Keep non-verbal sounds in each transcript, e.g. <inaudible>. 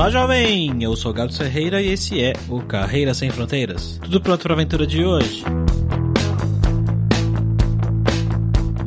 Olá, jovem! Eu sou Gabs Ferreira e esse é o Carreira Sem Fronteiras. Tudo pronto para a aventura de hoje?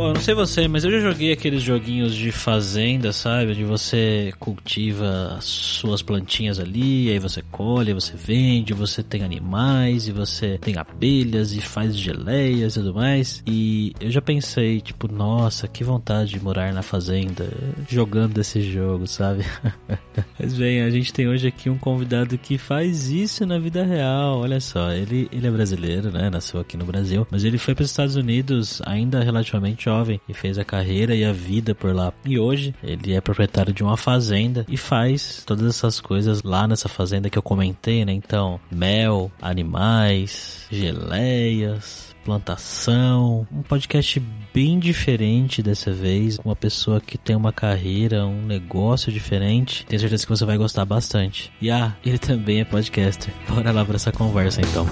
Bom, eu não sei você, mas eu já joguei aqueles joguinhos de fazenda, sabe? Onde você cultiva as suas plantinhas ali, aí você colhe, você vende, você tem animais, e você tem abelhas, e faz geleias e tudo mais. E eu já pensei, tipo, nossa, que vontade de morar na fazenda, jogando esse jogo, sabe? <laughs> mas bem, a gente tem hoje aqui um convidado que faz isso na vida real. Olha só, ele, ele é brasileiro, né? Nasceu aqui no Brasil, mas ele foi para os Estados Unidos ainda relativamente jovem e fez a carreira e a vida por lá. E hoje ele é proprietário de uma fazenda e faz todas essas coisas lá nessa fazenda que eu comentei, né? Então, mel, animais, geleias, plantação, um podcast bem diferente dessa vez, uma pessoa que tem uma carreira, um negócio diferente. Tenho certeza que você vai gostar bastante. E ah, ele também é podcaster. Bora lá para essa conversa então.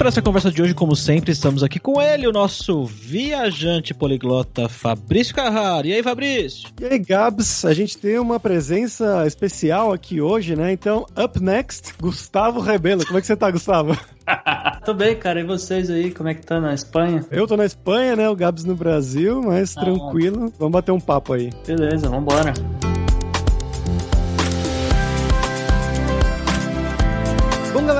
Para essa conversa de hoje, como sempre, estamos aqui com ele, o nosso viajante poliglota Fabrício Carraro. E aí, Fabrício? E aí, Gabs? A gente tem uma presença especial aqui hoje, né? Então, up next, Gustavo Rebelo. Como é que você tá, Gustavo? <laughs> tô bem, cara. E vocês aí, como é que tá na Espanha? Eu tô na Espanha, né? O Gabs no Brasil, mas ah, tranquilo. Vamos bater um papo aí. Beleza, vambora. Bom, galera,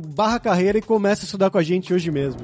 barra carreira e comece a estudar com a gente hoje mesmo.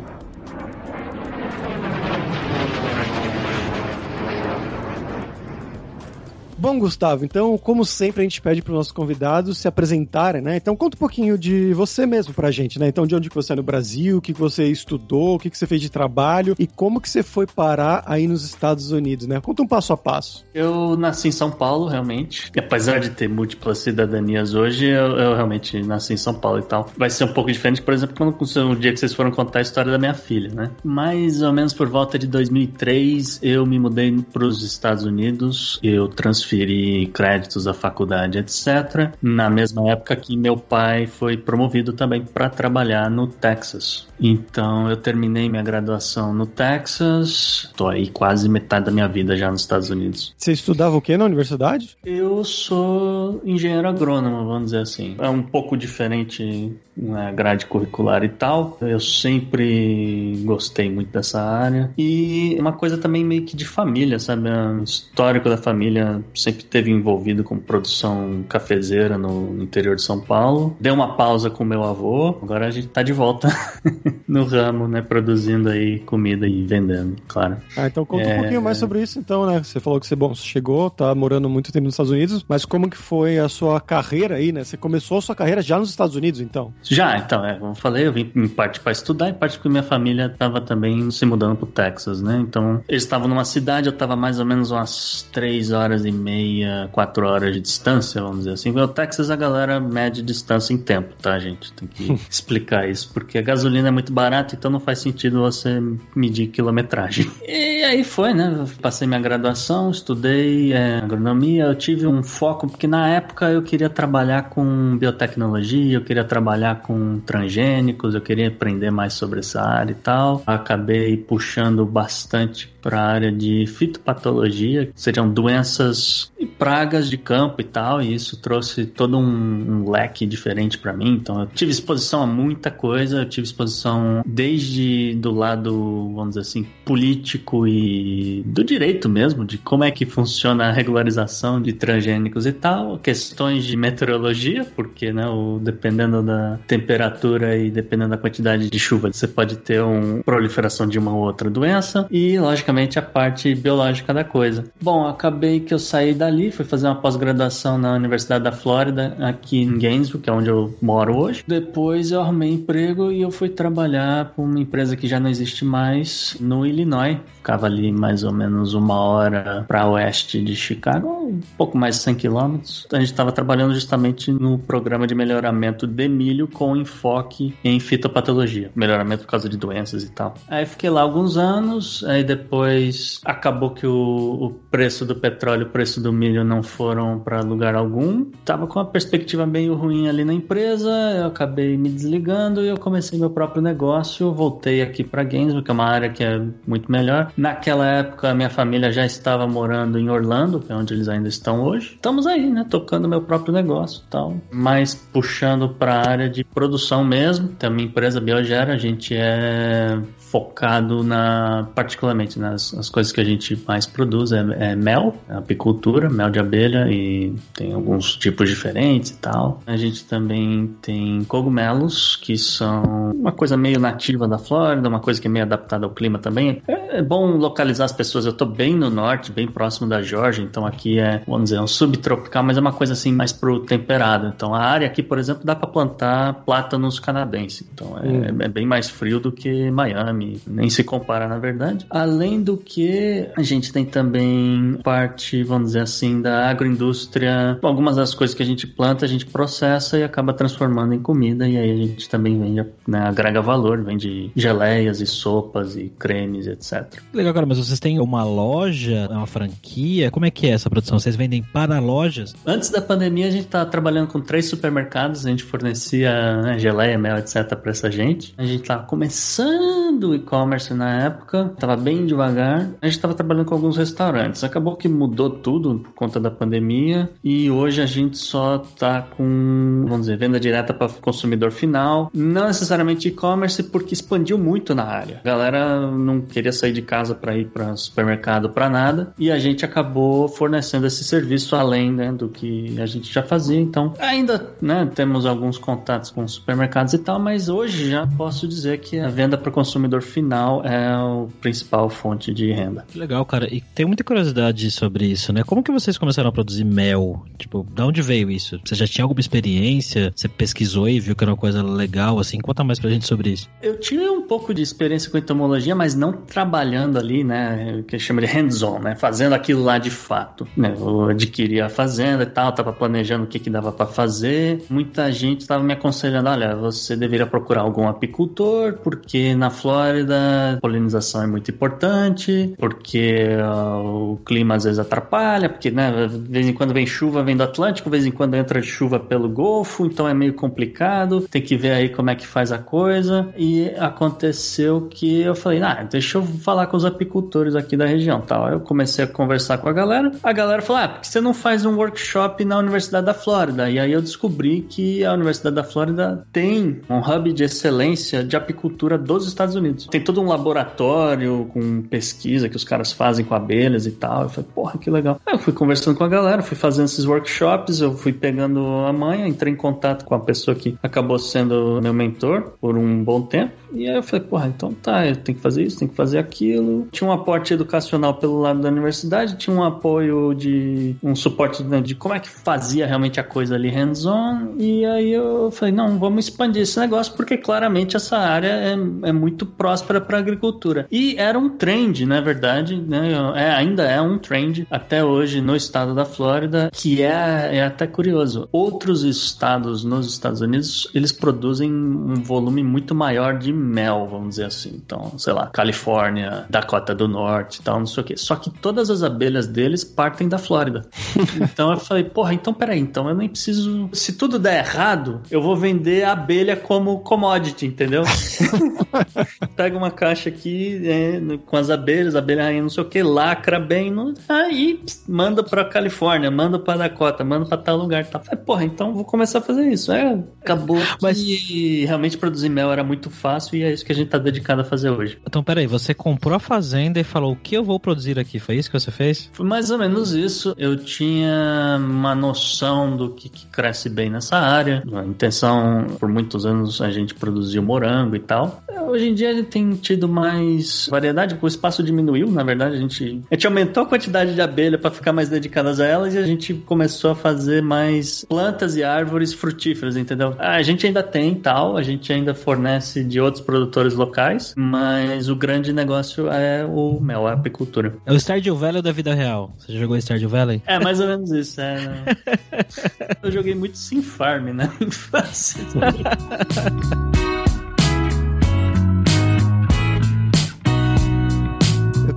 Bom, Gustavo, então, como sempre, a gente pede para os nossos convidados se apresentarem, né? Então, conta um pouquinho de você mesmo para a gente, né? Então, de onde você é no Brasil, o que, você estudou, o que, que você fez de trabalho e como que você foi parar aí nos Estados Unidos, né? Conta um passo a passo. Eu nasci em São Paulo, realmente. E apesar de ter múltiplas cidadanias hoje, eu, eu, realmente nasci em São Paulo e tal. Vai ser um pouco diferente, por exemplo, quando o dia que vocês foram contar a história da minha filha, né? Mais ou menos por volta de 2003, eu me mudei para os Estados Unidos. Eu transferi transferir créditos à faculdade, etc. Na mesma época que meu pai foi promovido também para trabalhar no Texas. Então eu terminei minha graduação no Texas, tô aí quase metade da minha vida já nos Estados Unidos. Você estudava o que na universidade? Eu sou engenheiro agrônomo, vamos dizer assim. É um pouco diferente na grade curricular e tal. Eu sempre gostei muito dessa área. E uma coisa também meio que de família, sabe? O histórico da família sempre teve envolvido com produção cafezeira no interior de São Paulo. Deu uma pausa com meu avô, agora a gente tá de volta. <laughs> no ramo, né? Produzindo aí comida e vendendo, claro. Ah, então conta é... um pouquinho mais sobre isso, então, né? Você falou que você, bom, chegou, tá morando muito tempo nos Estados Unidos, mas como que foi a sua carreira aí, né? Você começou a sua carreira já nos Estados Unidos, então? Já, então, é, como eu falei, eu vim em parte para estudar e parte porque minha família tava também se mudando pro Texas, né? Então, eles estavam numa cidade, eu tava mais ou menos umas três horas e meia, quatro horas de distância, vamos dizer assim. O Texas a galera mede distância em tempo, tá, gente? Tem que <laughs> explicar isso, porque a gasolina é muito barato, então não faz sentido você medir quilometragem. <laughs> E aí foi, né? Eu passei minha graduação, estudei é, agronomia, eu tive um foco, porque na época eu queria trabalhar com biotecnologia, eu queria trabalhar com transgênicos, eu queria aprender mais sobre essa área e tal. Acabei puxando bastante para a área de fitopatologia, que seriam doenças pragas de campo e tal, e isso trouxe todo um, um leque diferente para mim. Então eu tive exposição a muita coisa, eu tive exposição desde do lado, vamos dizer assim, político e do direito mesmo, de como é que funciona a regularização de transgênicos e tal, questões de meteorologia, porque né, o, dependendo da temperatura e dependendo da quantidade de chuva, você pode ter uma proliferação de uma ou outra doença, e logicamente a parte biológica da coisa. Bom, acabei que eu saí dali saí, fui fazer uma pós-graduação na Universidade da Flórida, aqui em Gainesville, que é onde eu moro hoje. Depois eu arrumei emprego e eu fui trabalhar para uma empresa que já não existe mais no Illinois. Ficava ali mais ou menos uma hora para oeste de Chicago, um pouco mais de 100 quilômetros. A gente estava trabalhando justamente no programa de melhoramento de milho com enfoque em fitopatologia, melhoramento por causa de doenças e tal. Aí fiquei lá alguns anos, aí depois acabou que o, o preço do petróleo o preço do milho não foram para lugar algum. Tava com uma perspectiva meio ruim ali na empresa, eu acabei me desligando e eu comecei meu próprio negócio, voltei aqui para Gainesville, que é uma área que é muito melhor. Naquela época, minha família já estava morando em Orlando, que é onde eles ainda estão hoje. Estamos aí, né, tocando meu próprio negócio, tal, mas puxando para a área de produção mesmo. Tem a minha empresa Biogera, a gente é focado na particularmente nas as coisas que a gente mais produz é, é, mel, apicultura, mel de abelha e tem alguns tipos diferentes e tal. A gente também tem cogumelos que são uma coisa meio nativa da Flórida, uma coisa que é meio adaptada ao clima também. É, é bom localizar as pessoas. Eu tô bem no norte, bem próximo da Georgia, então aqui é, vamos dizer, um subtropical, mas é uma coisa assim mais pro temperado. Então a área aqui, por exemplo, dá para plantar plátanos canadenses. Então é, hum. é bem mais frio do que Miami nem se compara na verdade. Além do que a gente tem também parte, vamos dizer assim, da agroindústria. Algumas das coisas que a gente planta, a gente processa e acaba transformando em comida e aí a gente também vende, né, agrega valor, vende geleias e sopas e cremes, etc. Legal, cara, mas vocês têm uma loja, uma franquia? Como é que é essa produção? Vocês vendem para lojas? Antes da pandemia, a gente estava trabalhando com três supermercados, a gente fornecia né, geleia, mel, etc. para essa gente. A gente estava começando e-commerce na época, estava bem devagar. A gente estava trabalhando com alguns restaurantes. Acabou que mudou tudo por conta da pandemia e hoje a gente só está com, vamos dizer, venda direta para consumidor final. Não necessariamente e-commerce, porque expandiu muito na área. A galera não queria sair de casa para ir para supermercado para nada e a gente acabou fornecendo esse serviço além né, do que a gente já fazia. Então, ainda né, temos alguns contatos com supermercados e tal, mas hoje já posso dizer que a venda para consumidor final é a principal fonte de renda. Legal, cara. E tem muita curiosidade sobre isso, né? Como que vocês começaram a produzir mel? Tipo, de onde veio isso? Você já tinha alguma experiência? Você pesquisou e viu que era uma coisa legal, assim? Conta mais pra gente sobre isso. Eu tinha um pouco de experiência com entomologia, mas não trabalhando ali, né? Que chama de hands-on, né? Fazendo aquilo lá de fato. Né? Eu adquiri a fazenda e tal, tava planejando o que, que dava para fazer. Muita gente tava me aconselhando: olha, você deveria procurar algum apicultor, porque na Flórida polinização é muito importante, porque uh, o clima às vezes atrapalha, porque né, de vez em quando vem chuva, vem do Atlântico, de vez em quando entra chuva pelo Golfo, então é meio complicado, tem que ver aí como é que faz a coisa. E aconteceu que eu falei, ah, deixa eu falar com os apicultores aqui da região, tal. Eu comecei a conversar com a galera, a galera falou, ah, por que você não faz um workshop na Universidade da Flórida? E aí eu descobri que a Universidade da Flórida tem um hub de excelência de apicultura dos Estados Unidos. Tem todo um laboratório com pesquisa que os caras fazem com abelhas e tal. Eu falei, porra, que legal. Aí eu fui conversando com a galera, fui fazendo esses workshops, eu fui pegando a manha, entrei em contato com a pessoa que acabou sendo meu mentor por um bom tempo. E aí eu falei, porra, então tá, eu tenho que fazer isso, tenho que fazer aquilo. Tinha um aporte educacional pelo lado da universidade, tinha um apoio de um suporte né, de como é que fazia realmente a coisa ali hands-on. E aí eu falei, não, vamos expandir esse negócio, porque claramente essa área é, é muito próspera para a agricultura. E era um trend, na verdade, né? É, ainda é um trend até hoje no estado da Flórida, que é, é até curioso. Outros estados nos Estados Unidos, eles produzem um volume muito maior de mel, vamos dizer assim. Então, sei lá, Califórnia, Dakota do Norte, tal, não sei o quê. Só que todas as abelhas deles partem da Flórida. <laughs> então eu falei, porra, então peraí, então eu nem preciso. Se tudo der errado, eu vou vender a abelha como commodity, entendeu? <laughs> Pega uma caixa aqui é, com as abelhas, abelha rainha, não sei o que, lacra bem, no, aí manda pra Califórnia, manda pra Dakota, manda pra tal lugar. Tá. Falei, porra, então vou começar a fazer isso. É, acabou. Mas que realmente produzir mel era muito fácil e é isso que a gente tá dedicado a fazer hoje. Então, peraí, você comprou a fazenda e falou o que eu vou produzir aqui? Foi isso que você fez? Foi mais ou menos isso. Eu tinha uma noção do que, que cresce bem nessa área. A intenção, por muitos anos, a gente produziu morango e tal. Hoje em dia a gente tem tido mais variedade, o espaço diminuiu, na verdade, a gente, a gente aumentou a quantidade de abelha para ficar mais dedicadas a elas e a gente começou a fazer mais plantas e árvores frutíferas, entendeu? A gente ainda tem tal, a gente ainda fornece de outros produtores locais, mas o grande negócio é o mel, a apicultura. É o Stardew Valley da vida real. Você já jogou Stardew Valley? É, mais ou menos isso, é. Né? <laughs> Eu joguei muito Sim Farm, né? <laughs> <laughs>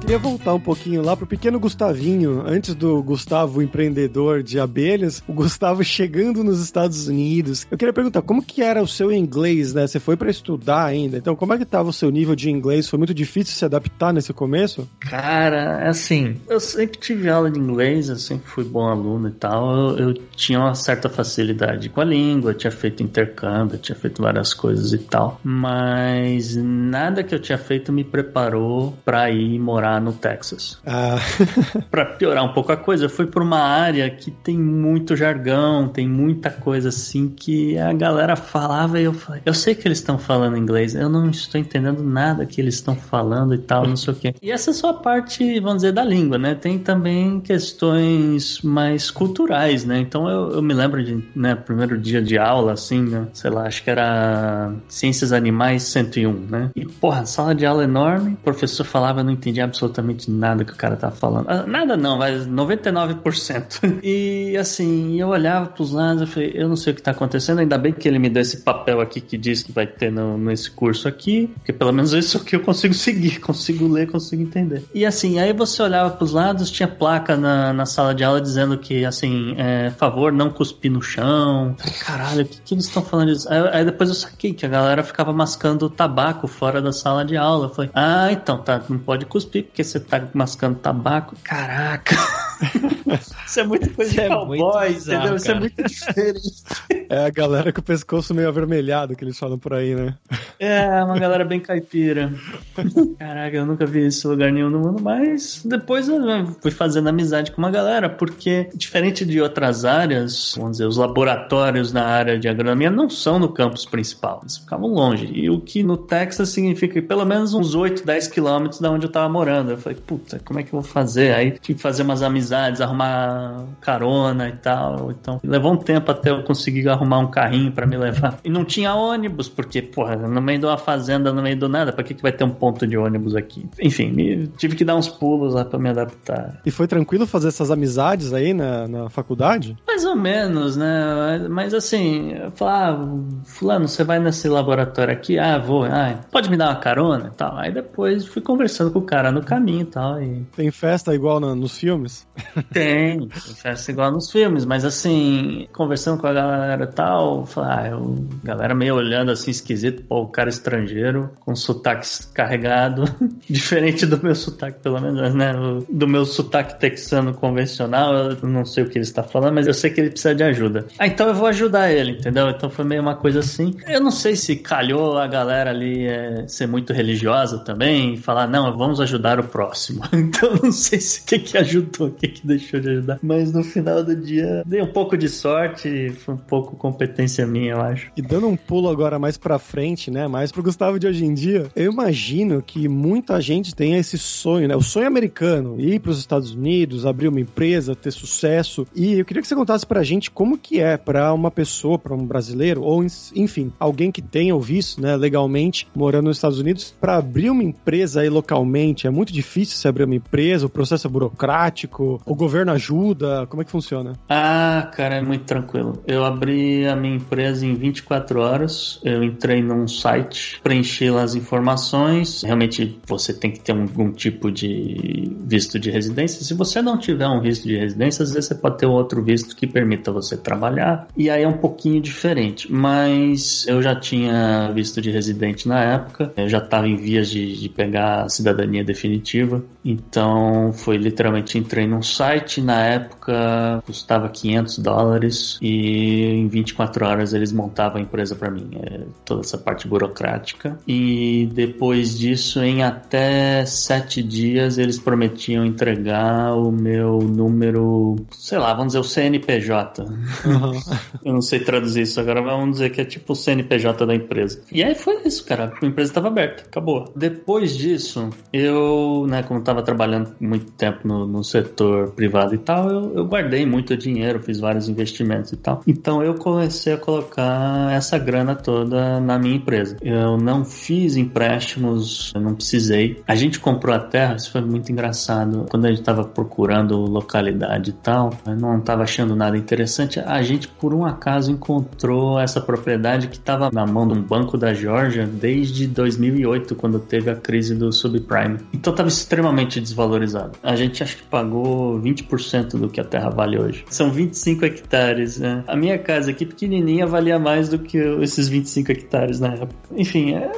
queria voltar um pouquinho lá pro pequeno Gustavinho, antes do Gustavo empreendedor de abelhas, o Gustavo chegando nos Estados Unidos. Eu queria perguntar, como que era o seu inglês, né? Você foi para estudar ainda, então como é que tava o seu nível de inglês? Foi muito difícil se adaptar nesse começo? Cara, é assim, eu sempre tive aula de inglês, eu sempre fui bom aluno e tal, eu, eu tinha uma certa facilidade com a língua, tinha feito intercâmbio, tinha feito várias coisas e tal, mas nada que eu tinha feito me preparou para ir morar no Texas. Ah. <laughs> para piorar um pouco a coisa, eu fui por uma área que tem muito jargão, tem muita coisa assim que a galera falava e eu falei, eu sei que eles estão falando inglês, eu não estou entendendo nada que eles estão falando e tal, não sei o quê. E essa é só a parte, vamos dizer, da língua, né? Tem também questões mais culturais, né? Então eu, eu me lembro de, né, primeiro dia de aula, assim, né? sei lá, acho que era Ciências Animais 101, né? E, porra, sala de aula enorme, o professor falava, eu não entendi absolutamente absolutamente nada que o cara tá falando. Ah, nada não, mas <laughs> 99%. E assim, eu olhava pros lados, eu falei, eu não sei o que tá acontecendo, ainda bem que ele me deu esse papel aqui que diz que vai ter no, nesse curso aqui, porque pelo menos isso aqui eu consigo <laughs> seguir, consigo ler, consigo entender. E assim, aí você olhava pros lados, tinha placa na, na sala de aula dizendo que, assim, é, favor, não cuspir no chão. Caralho, o que, que eles estão falando disso? Aí, aí, depois eu saquei que a galera ficava mascando tabaco fora da sala de aula. Falei, ah, então, tá, não pode cuspir, porque você tá mascando tabaco. Caraca! <laughs> Isso é muito coisa Isso de é cowboy, bizarro, entendeu? Isso é muito diferente. <laughs> É a galera com o pescoço meio avermelhado que eles falam por aí, né? É, uma galera bem caipira. Caraca, eu nunca vi isso em lugar nenhum no mundo, mas depois eu fui fazendo amizade com uma galera, porque diferente de outras áreas, vamos dizer, os laboratórios na área de agronomia não são no campus principal, eles ficavam longe. E o que no Texas significa que pelo menos uns 8, 10 quilômetros da onde eu tava morando. Eu falei, puta, como é que eu vou fazer? Aí tive que fazer umas amizades, arrumar carona e tal. Então levou um tempo até eu conseguir arrumar um carrinho para me levar. E não tinha ônibus, porque, porra, no meio de uma fazenda, no meio do nada, pra que, que vai ter um ponto de ônibus aqui? Enfim, me, tive que dar uns pulos lá pra me adaptar. E foi tranquilo fazer essas amizades aí na, na faculdade? Mais ou menos, né? Mas assim, eu falava, ah, fulano, você vai nesse laboratório aqui? Ah, vou. Ah, pode me dar uma carona e tal. Aí depois fui conversando com o cara no caminho e tal. E... Tem festa igual na, nos filmes? Tem, tem festa igual nos filmes, mas assim, conversando com a galera e tal, falar, ah, eu, galera meio olhando assim esquisito, pô, o cara estrangeiro, com sotaque carregado, <laughs> diferente do meu sotaque, pelo menos, né? Do meu sotaque texano convencional, eu não sei o que ele está falando, mas eu sei que ele precisa de ajuda. Ah, então eu vou ajudar ele, entendeu? Então foi meio uma coisa assim. Eu não sei se calhou a galera ali é, ser muito religiosa também, e falar, não, vamos ajudar o próximo. <laughs> Então não sei se o que, que ajudou, o que, que deixou de ajudar. Mas no final do dia, dei um pouco de sorte, foi um pouco competência minha, eu acho. E dando um pulo agora mais pra frente, né? Mais pro Gustavo de hoje em dia, eu imagino que muita gente tenha esse sonho, né? O sonho americano, ir pros Estados Unidos, abrir uma empresa, ter sucesso. E eu queria que você contasse pra gente como que é para uma pessoa, para um brasileiro, ou enfim, alguém que tenha o visto, né, legalmente, morando nos Estados Unidos, para abrir uma empresa aí localmente. É muito difícil se abrir uma empresa, o processo é burocrático, o governo ajuda, como é que funciona? Ah, cara, é muito tranquilo. Eu abri a minha empresa em 24 horas, eu entrei num site, preenchi lá as informações, realmente você tem que ter algum tipo de visto de residência. Se você não tiver um visto de residência, às vezes você pode ter outro visto que permita você trabalhar, e aí é um pouquinho diferente, mas eu já tinha visto de residente na época, eu já estava em vias de, de pegar a cidadania definitiva, então foi literalmente entrei num site, na época custava 500 dólares e em 24 horas eles montavam a empresa para mim, é, toda essa parte burocrática. E depois disso, em até sete dias, eles prometiam entregar o meu número, sei lá, vamos dizer o CNPJ. Uhum. <laughs> Eu não sei traduzir isso agora, mas vamos dizer que é tipo o CNPJ da empresa. E aí foi isso, cara. A empresa estava aberta, acabou. Depois disso, eu, né, como estava trabalhando muito tempo no, no setor privado e tal, eu, eu guardei muito dinheiro, fiz vários investimentos e tal. Então eu comecei a colocar essa grana toda na minha empresa. Eu não fiz empréstimos, eu não precisei. A gente comprou a terra, isso foi muito engraçado. Quando a gente estava procurando localidade e tal, não estava achando nada interessante. A gente, por um acaso, encontrou essa propriedade que estava na mão de um banco da Georgia desde 2008, quando teve a crise do subprime. Então estava extremamente desvalorizado. A gente acho que pagou 20% do que a terra vale hoje. São 25 hectares, né? A minha casa aqui pequenininha valia mais do que esses 25 hectares na época. Enfim, é,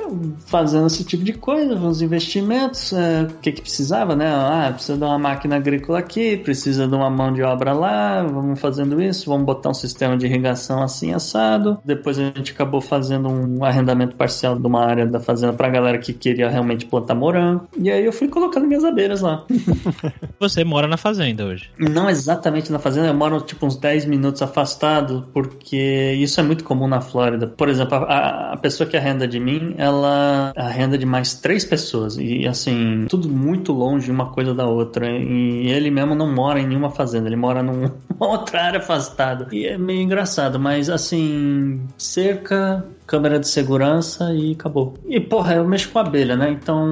fazendo esse tipo de coisa, uns investimentos, é, o que que precisava, né? Ah, precisa de uma máquina agrícola aqui, precisa de uma mão de obra lá, vamos fazendo isso, vamos botar um sistema de irrigação assim assado. Depois a gente acabou fazendo um arrendamento parcial de uma área da fazenda pra galera que queria realmente plantar morango. E aí eu fui colocando minhas abelhas lá. <laughs> Você mora na fazenda hoje? Não exatamente na fazenda, eu moro tipo uns 10 minutos afastado, porque isso é muito comum na Flórida. Por exemplo, a, a pessoa que arrenda de mim, ela arrenda de mais três pessoas. E assim, tudo muito longe uma coisa da outra. E ele mesmo não mora em nenhuma fazenda, ele mora numa <laughs> outra área afastada. E é meio engraçado, mas assim, cerca câmera de segurança e acabou. E porra, eu mexo com abelha, né? Então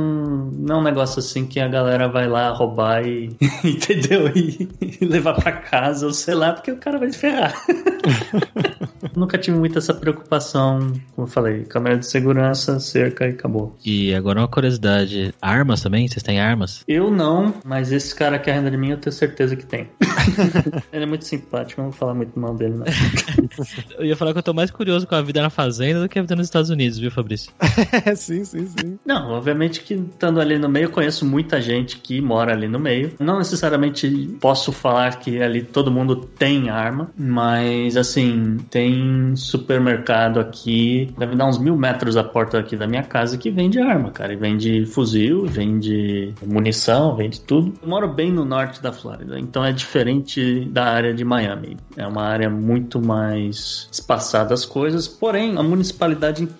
não é um negócio assim que a galera vai lá roubar e. <laughs> entendeu? E, e levar para casa ou sei lá, porque o cara vai se ferrar. <laughs> Nunca tive muito essa preocupação, como eu falei, câmera de segurança, cerca e acabou. E agora uma curiosidade: armas também? Vocês têm armas? Eu não, mas esse cara que arrenda de mim eu tenho certeza que tem. <laughs> Ele é muito simpático, não vou falar muito mal dele, não. eu ia falar que eu tô mais curioso com a vida na fazenda do que vida nos Estados Unidos, viu, Fabrício? <laughs> sim, sim, sim. Não, obviamente que estando ali no meio, eu conheço muita gente que mora ali no meio. Não necessariamente posso falar que ali todo mundo tem arma, mas assim, tem supermercado aqui, deve dar uns mil metros da porta aqui da minha casa que vende arma, cara. E vende fuzil, vende munição, vende tudo. Eu moro bem no norte da Flórida, então é diferente da área de Miami. É uma área muito mais espaçada as coisas, porém a municipalidade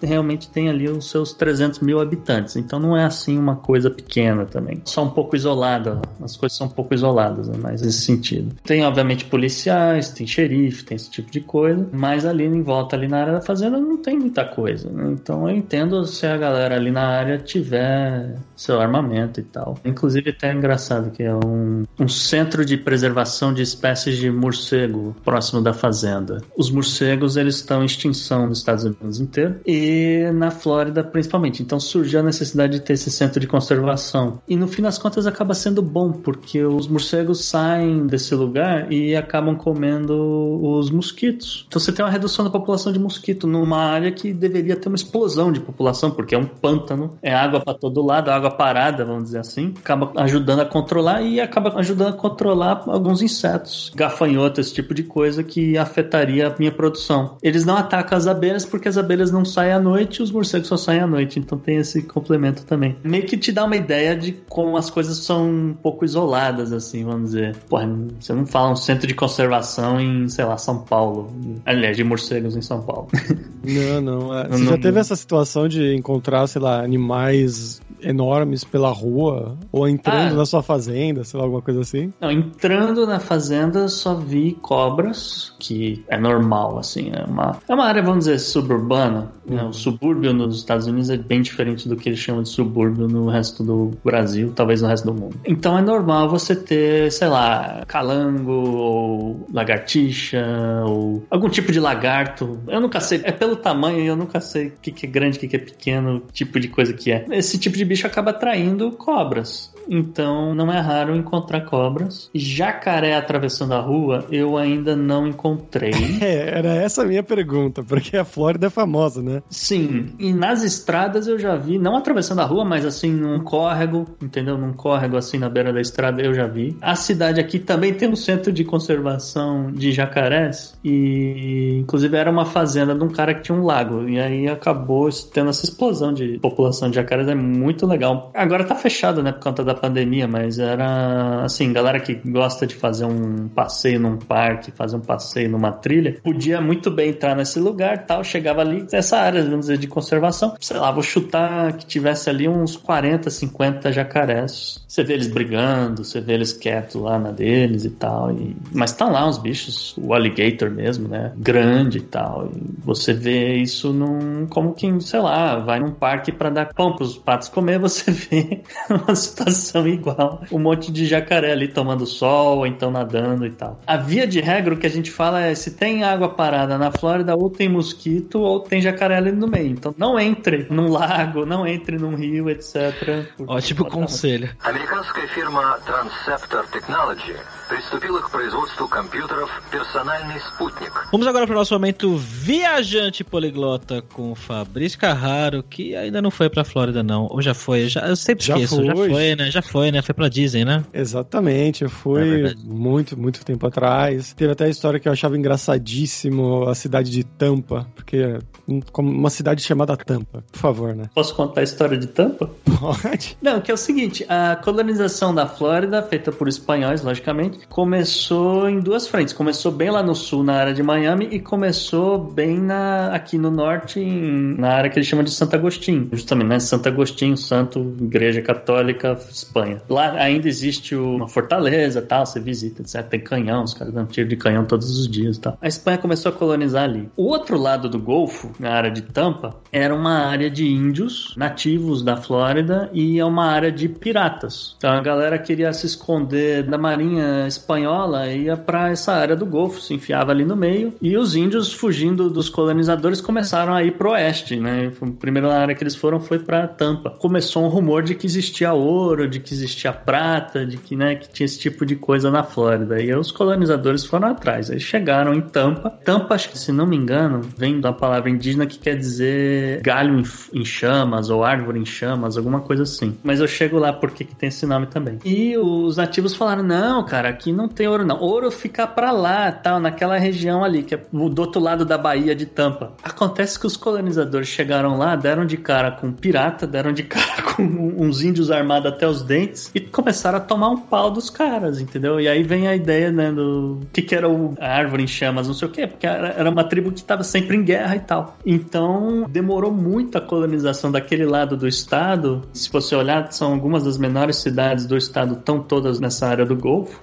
realmente tem ali os seus 300 mil habitantes, então não é assim uma coisa pequena também. Só um pouco isolada, as coisas são um pouco isoladas, né, mas nesse sentido. Tem obviamente policiais, tem xerife, tem esse tipo de coisa, mas ali em volta, ali na área da fazenda, não tem muita coisa. Né? Então eu entendo se a galera ali na área tiver seu armamento e tal. Inclusive até é engraçado que é um, um centro de preservação de espécies de morcego próximo da fazenda. Os morcegos eles estão em extinção nos Estados Unidos inteiro e na Flórida principalmente. Então surgiu a necessidade de ter esse centro de conservação. E no fim das contas acaba sendo bom, porque os morcegos saem desse lugar e acabam comendo os mosquitos. Então você tem uma redução da população de mosquito numa área que deveria ter uma explosão de população, porque é um pântano, é água para todo lado, água parada, vamos dizer assim. Acaba ajudando a controlar e acaba ajudando a controlar alguns insetos, gafanhotos, esse tipo de coisa que afetaria a minha produção. Eles não atacam as abelhas porque as abelhas não saem à noite e os morcegos só saem à noite, então tem esse complemento também. Meio que te dá uma ideia de como as coisas são um pouco isoladas, assim, vamos dizer. Porra, você não fala um centro de conservação em, sei lá, São Paulo. Aliás, de morcegos em São Paulo. <laughs> Não, não. É. Você não, já teve essa situação de encontrar, sei lá, animais enormes pela rua? Ou entrando ah, na sua fazenda, sei lá, alguma coisa assim? Não, entrando na fazenda só vi cobras, que é normal, assim. É uma, é uma área, vamos dizer, suburbana. Né? O subúrbio nos Estados Unidos é bem diferente do que eles chamam de subúrbio no resto do Brasil, talvez no resto do mundo. Então é normal você ter, sei lá, calango ou lagartixa ou algum tipo de lagarto. Eu nunca sei, é pelo tamanho, eu nunca sei o que, que é grande, o que, que é pequeno, tipo de coisa que é. Esse tipo de bicho acaba atraindo cobras. Então não é raro encontrar cobras. Jacaré atravessando a rua, eu ainda não encontrei. <laughs> É, era essa a minha pergunta, porque a Flórida é famosa, né? Sim, e nas estradas eu já vi, não atravessando a rua, mas assim num córrego, entendeu? Num córrego assim na beira da estrada eu já vi. A cidade aqui também tem um centro de conservação de jacarés e inclusive era uma fazenda de um cara que tinha um lago e aí acabou tendo essa explosão de população de jacarés, é muito legal. Agora tá fechado, né, por conta da pandemia, mas era assim, galera que gosta de fazer um passeio num parque, fazer um passeio numa trilha, podia muito bem entrar nesse lugar, tal, chegava ali, essa área, vamos dizer, de conservação, sei lá, vou chutar que tivesse ali uns 40, 50 jacarés. Você vê eles brigando, você vê eles quietos lá na deles e tal, e... mas tá lá uns bichos, o alligator mesmo, né, grande e tal, e você vê isso num, como quem, sei lá, vai num parque para dar pão pros patos comer, você <laughs> vê uma situação situação igual. Um monte de jacaré ali tomando sol, ou então nadando e tal. A via de regra, o que a gente fala é se tem água parada na Flórida, ou tem mosquito, ou tem jacaré ali no meio. Então não entre num lago, não entre num rio, etc. Ótimo conselho. Американская фирма Transceptor Technology приступила к производству компьютеров «Персональный спутник». Vamos agora para o nosso momento viajante poliglota com o Fabrício Carraro, que ainda não foi para a Flórida não, ou já foi, já, eu sempre Já esqueço, foi. já foi, né? Já foi, né? Foi pra Disney, né? Exatamente, eu É fui verdade. muito, muito tempo atrás. Teve até a história que eu achava engraçadíssimo a cidade de Tampa, porque hum, como uma cidade chamada Tampa, por favor, né? Posso contar a história de Tampa? <laughs> Pode. Não, que é o seguinte, a colonização da Flórida, feita por espanhóis, logicamente, começou em duas frentes. Começou bem lá no sul, na área de Miami, e começou bem na, aqui no norte, em- na área que eles chamam de Santo Agostinho. Justamente, né? Santo Agostinho, santo, igreja católica, Espanha. Lá ainda existe uma fortaleza, tal, você visita, etc. Tem canhão, os caras dão tiro de canhão todos os dias, tal. A Espanha começou a colonizar ali. O outro lado do Golfo, na área de Tampa, era uma área de índios nativos da Flórida e é uma área de piratas. Então a galera queria se esconder da marinha espanhola ia para essa área do Golfo, se enfiava ali no meio e os índios fugindo dos colonizadores começaram a ir pro oeste, né? A primeira área que eles foram foi para Tampa. Começou um rumor de que existia ouro, de que existia prata, de que, né, que tinha esse tipo de coisa na Flórida. E os colonizadores foram atrás. Aí chegaram em Tampa. Tampa, acho que se não me engano, vem da palavra indígena que quer dizer galho em, em chamas ou árvore em chamas, alguma coisa assim. Mas eu chego lá porque que tem esse nome também. E os nativos falaram: não, cara, aqui não tem ouro, não. Ouro fica pra lá, tal, naquela região ali, que é do outro lado da Baía de Tampa. Acontece que os colonizadores chegaram lá, deram de cara com um pirata, deram de <laughs> cara com uns índios armados até os dentes e começaram a tomar um pau dos caras, entendeu? E aí vem a ideia, né, do que que era o, a árvore em chamas, não sei o quê, porque era, uma tribo que estava sempre em guerra e tal. Então, demorou muito a colonização daquele lado do estado. Se você olhar, são algumas das menores cidades do estado, estão todas nessa área do Golfo,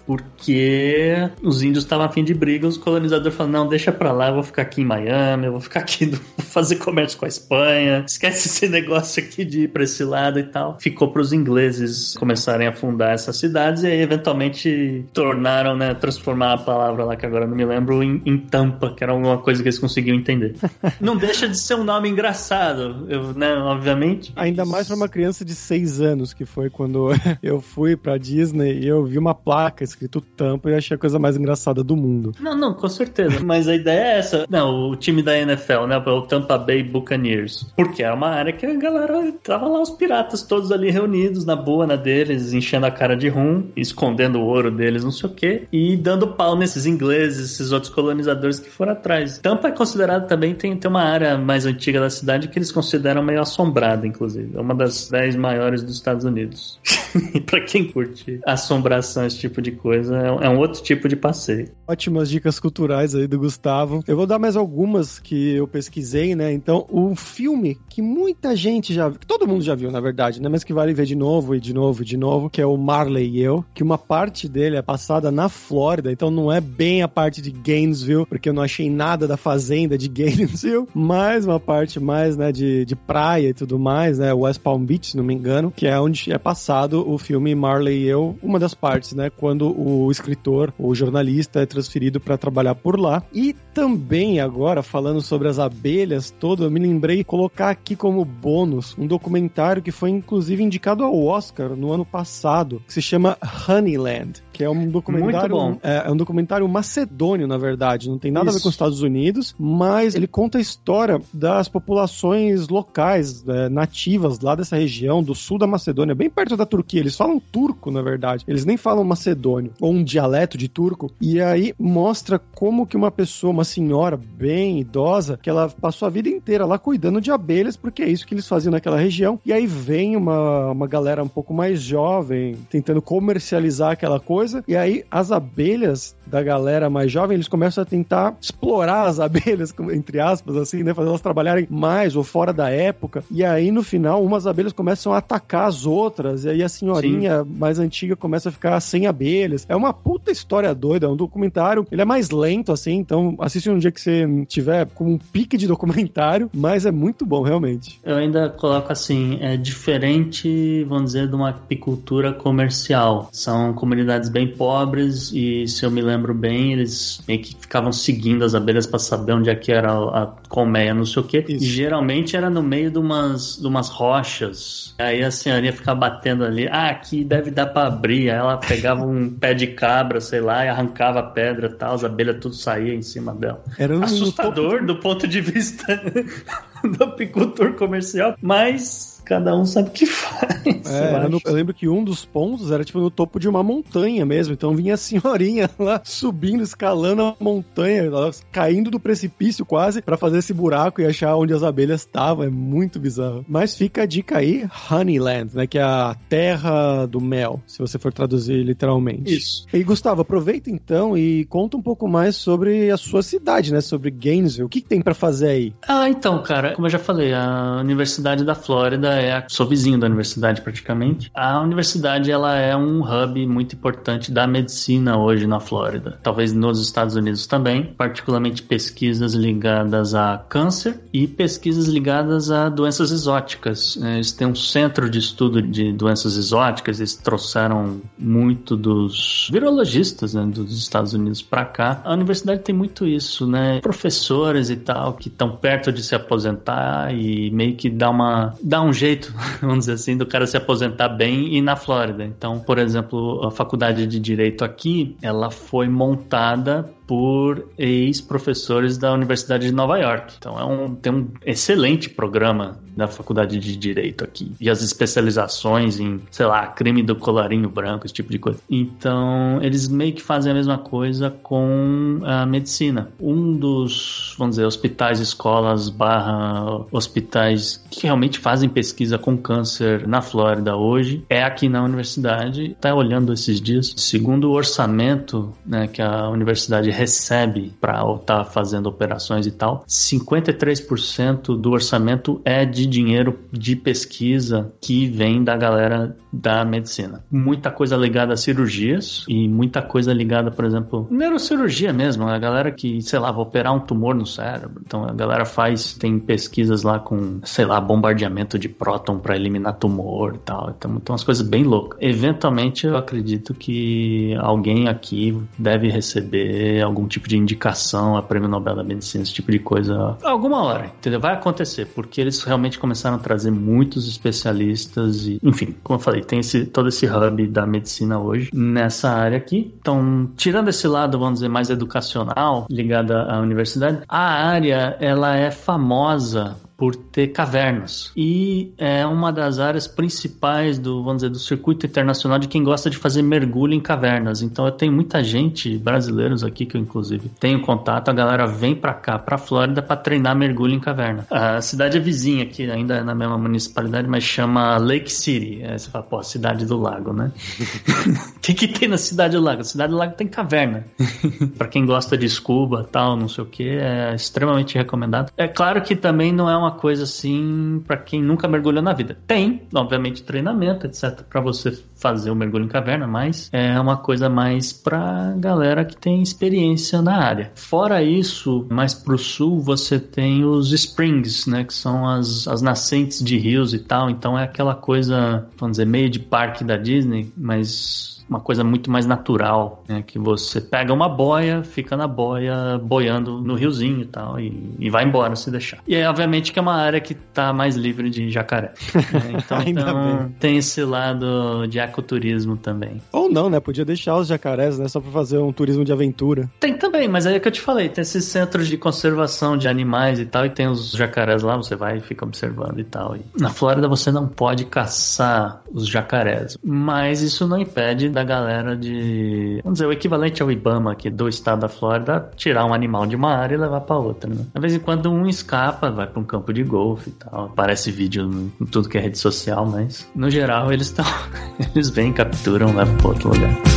os índios estavam a fim de briga, os colonizadores falaram, não, deixa pra lá, eu vou ficar aqui em Miami, eu vou ficar aqui, <laughs> vou fazer comércio com a Espanha, esquece esse <laughs> negócio aqui de ir pra esse lado e tal. Ficou pros ingleses começarem a fundar essas cidades e aí, eventualmente, tornaram, né, transformar a palavra lá, que agora não me lembro, em, em Tampa, que era alguma coisa que eles conseguiam entender. <laughs> não deixa de ser um nome engraçado, eu, né, obviamente. Ainda mais pra uma criança de 6 anos, que foi quando eu fui pra Disney e eu vi uma placa escrito Tampa e achei a coisa mais engraçada do mundo. Não, não, com certeza. <laughs> Mas a ideia é essa. Não, o time da NFL, né? O Tampa Bay Buccaneers. Porque era uma área que a galera tava lá, os piratas todos ali reunidos, na boa, na deles, enchendo a cara de rum, escondendo o ouro deles, não sei o quê, e dando pau nesses ingleses, esses outros colonizadores que foram atrás. Tampa é considerado também, tem, tem uma área mais antiga da cidade que eles consideram meio assombrada, inclusive. É uma das 10 maiores dos Estados Unidos. <laughs> pra quem curte assombração, esse tipo de coisa, é um- é um outro tipo de passeio. Ótimas dicas culturais aí do Gustavo. Eu vou dar mais algumas que eu pesquisei, né? Então, o filme que muita gente já que todo mundo já viu, na verdade, né? Mas que vale ver de novo e de novo e de novo, que é o Marley e eu, que uma parte dele é passada na Flórida, então não é bem a parte de Gainesville, porque eu não achei nada da fazenda de <laughs> Gainesville, mas uma parte mais, né, de, de praia e tudo mais, né, West Palm Beach, se não me engano, que é onde é passado o filme Marley e eu, uma das partes, né, quando o escritor, o jornalista é transferido para trabalhar por lá. E também agora, falando sobre as abelhas todo, eu me lembrei de colocar aqui como bônus um documentário que foi inclusive indicado ao Oscar no ano passado, que se chama Honeyland que é um documentário. É, é, um documentário macedônio, na verdade. Não tem nada Isso. a ver com os Estados Unidos, mas ele conta a história das populações locais, é, nativas lá dessa região, do sul da Macedônia, bem perto da Turquia. Eles falam turco, na verdade. Eles nem falam macedônio, ou um dialeto de turco. E aí mostra como que uma pessoa, uma senhora bem idosa, que ela passou a vida inteira lá cuidando de abelhas, porque é isso que eles faziam naquela região. E aí vem uma, uma galera um pouco mais jovem, tentando comercializar aquela coisa coisa. E aí as abelhas da galera mais jovem, eles começam a tentar explorar as <laughs> abelhas, entre aspas, assim, né? Fazer elas trabalharem mais ou fora da época. E aí, no final, umas abelhas começam a atacar as outras. E aí a senhorinha Sim. mais antiga começa a ficar sem abelhas. É uma puta história doida, é um documentário. Ele é mais lento, assim, então assiste um dia que você tiver com um pique de documentário, mas é muito bom, realmente. Eu ainda coloco assim, é diferente, vamos dizer, de uma apicultura comercial. São comunidades bem pobres e, se eu me lembro bem, eles meio que ficavam seguindo as abelhas para saber onde é que era a colmeia, não sei o quê. E geralmente era no meio de umas, de umas rochas. Aí a senhorinha ficava batendo ali, ah, aqui deve dar para abrir. Aí ela pegava um <laughs> pé de cabra, sei lá, e arrancava a pedra e tal, as abelhas tudo saía em cima dela. Era um assustador do ponto de vista <laughs> do apicultor comercial, mas cada um sabe o que <laughs> faz. É, eu, no, eu, lembro que um dos pontos era tipo no topo de uma montanha mesmo. Então vinha a senhorinha <laughs> lá subindo, escalando a montanha, caindo do precipício quase para fazer esse buraco e achar onde as abelhas estavam. É muito bizarro. Mas fica a dica aí: Honeyland, né? Que é a terra do mel, se você for traduzir literalmente. Isso. E Gustavo, aproveita então e conta um pouco mais sobre a sua cidade, né? Sobre Gainesville. O que, que tem para fazer aí? Ah, então, cara, como eu já falei, a Universidade da Flórida é, sou vizinho da universidade praticamente. A universidade ela é um hub muito importante da medicina hoje na Flórida. Talvez nos Estados Unidos também, particularmente pesquisas ligadas a câncer e pesquisas ligadas a doenças exóticas. É, eles têm um centro de estudo de doenças exóticas, eles trouxeram muito dos virologistas né, dos Estados Unidos para cá. A universidade tem muito isso, né? Professores e tal que estão perto de se aposentar e meio que dá uma dá um jeito jeito, <laughs> vamos dizer assim, do cara se aposentar bem e na Flórida. Então, por exemplo, a faculdade de direito aqui, ela foi montada por ex-professores da Universidade de Nova York. Então é um, tem um excelente programa da Faculdade de Direito aqui. E as especializações em, sei lá, crime do colarinho branco, esse tipo de coisa. Então, eles meio que fazem a mesma coisa com a medicina. Um dos, vamos dizer, hospitais, escolas, barra hospitais que realmente fazem pesquisa com câncer na Flórida hoje é aqui na universidade. Tá olhando esses dias. Segundo o orçamento né, que a universidade recebe para estar tá fazendo operações e tal, 53% do orçamento é de dinheiro de pesquisa que vem da galera da medicina. Muita coisa ligada a cirurgias e muita coisa ligada, por exemplo, neurocirurgia mesmo. A galera que, sei lá, vai operar um tumor no cérebro. Então a galera faz, tem pesquisas lá com, sei lá, bombardeamento de próton para eliminar tumor e tal. Então, tem umas coisas bem loucas. Eventualmente eu acredito que alguém aqui deve receber algum tipo de indicação a prêmio Nobel da Medicina, esse tipo de coisa, alguma hora, entendeu? Vai acontecer, porque eles realmente começaram a trazer muitos especialistas e, enfim, como eu falei, tem esse, todo esse hub da medicina hoje nessa área aqui. Então, tirando esse lado, vamos dizer, mais educacional, ligado à universidade, a área, ela é famosa por ter cavernas. E é uma das áreas principais do, vamos dizer, do circuito internacional de quem gosta de fazer mergulho em cavernas. Então eu tenho muita gente, brasileiros aqui que eu inclusive tenho contato, a galera vem para cá, para Flórida para treinar mergulho em caverna. A cidade é vizinha aqui, ainda é na mesma municipalidade, mas chama Lake City. É, você fala, pô, cidade do lago, né? <laughs> O que que tem na cidade do lago? A cidade do lago tem caverna. <laughs> para quem gosta de scuba, tal, não sei o que, é extremamente recomendado. É claro que também não é uma uma coisa assim para quem nunca mergulhou na vida. Tem, obviamente, treinamento, etc, para você fazer o mergulho em caverna, mas é uma coisa mais pra galera que tem experiência na área. Fora isso, mais pro sul você tem os springs, né, que são as, as nascentes de rios e tal, então é aquela coisa, vamos dizer, meio de parque da Disney, mas uma coisa muito mais natural, né? Que você pega uma boia, fica na boia boiando no riozinho e tal, e, e vai embora se deixar. E aí, obviamente, que é uma área que tá mais livre de jacaré. Né? <laughs> Então, então tem esse lado de ecoturismo também. Ou não, né? Podia deixar os jacarés, né? Só pra fazer um turismo de aventura. Tem também, mas aí é que eu te falei, tem esses centros de conservação de animais e tal, e tem os jacarés lá, você vai e fica observando e tal. E na Flórida você não pode caçar os jacarés, mas isso não impede da galera de, vamos dizer, o equivalente ao IBAMA aqui do estado da Flórida, tirar um animal de uma área e levar para outra, né? De vez em quando um escapa, vai para um campo de golfe e tal. Aparece vídeo em tudo que é rede social, mas no geral eles estão, <laughs> eles vêm, capturam, levam para outro lugar.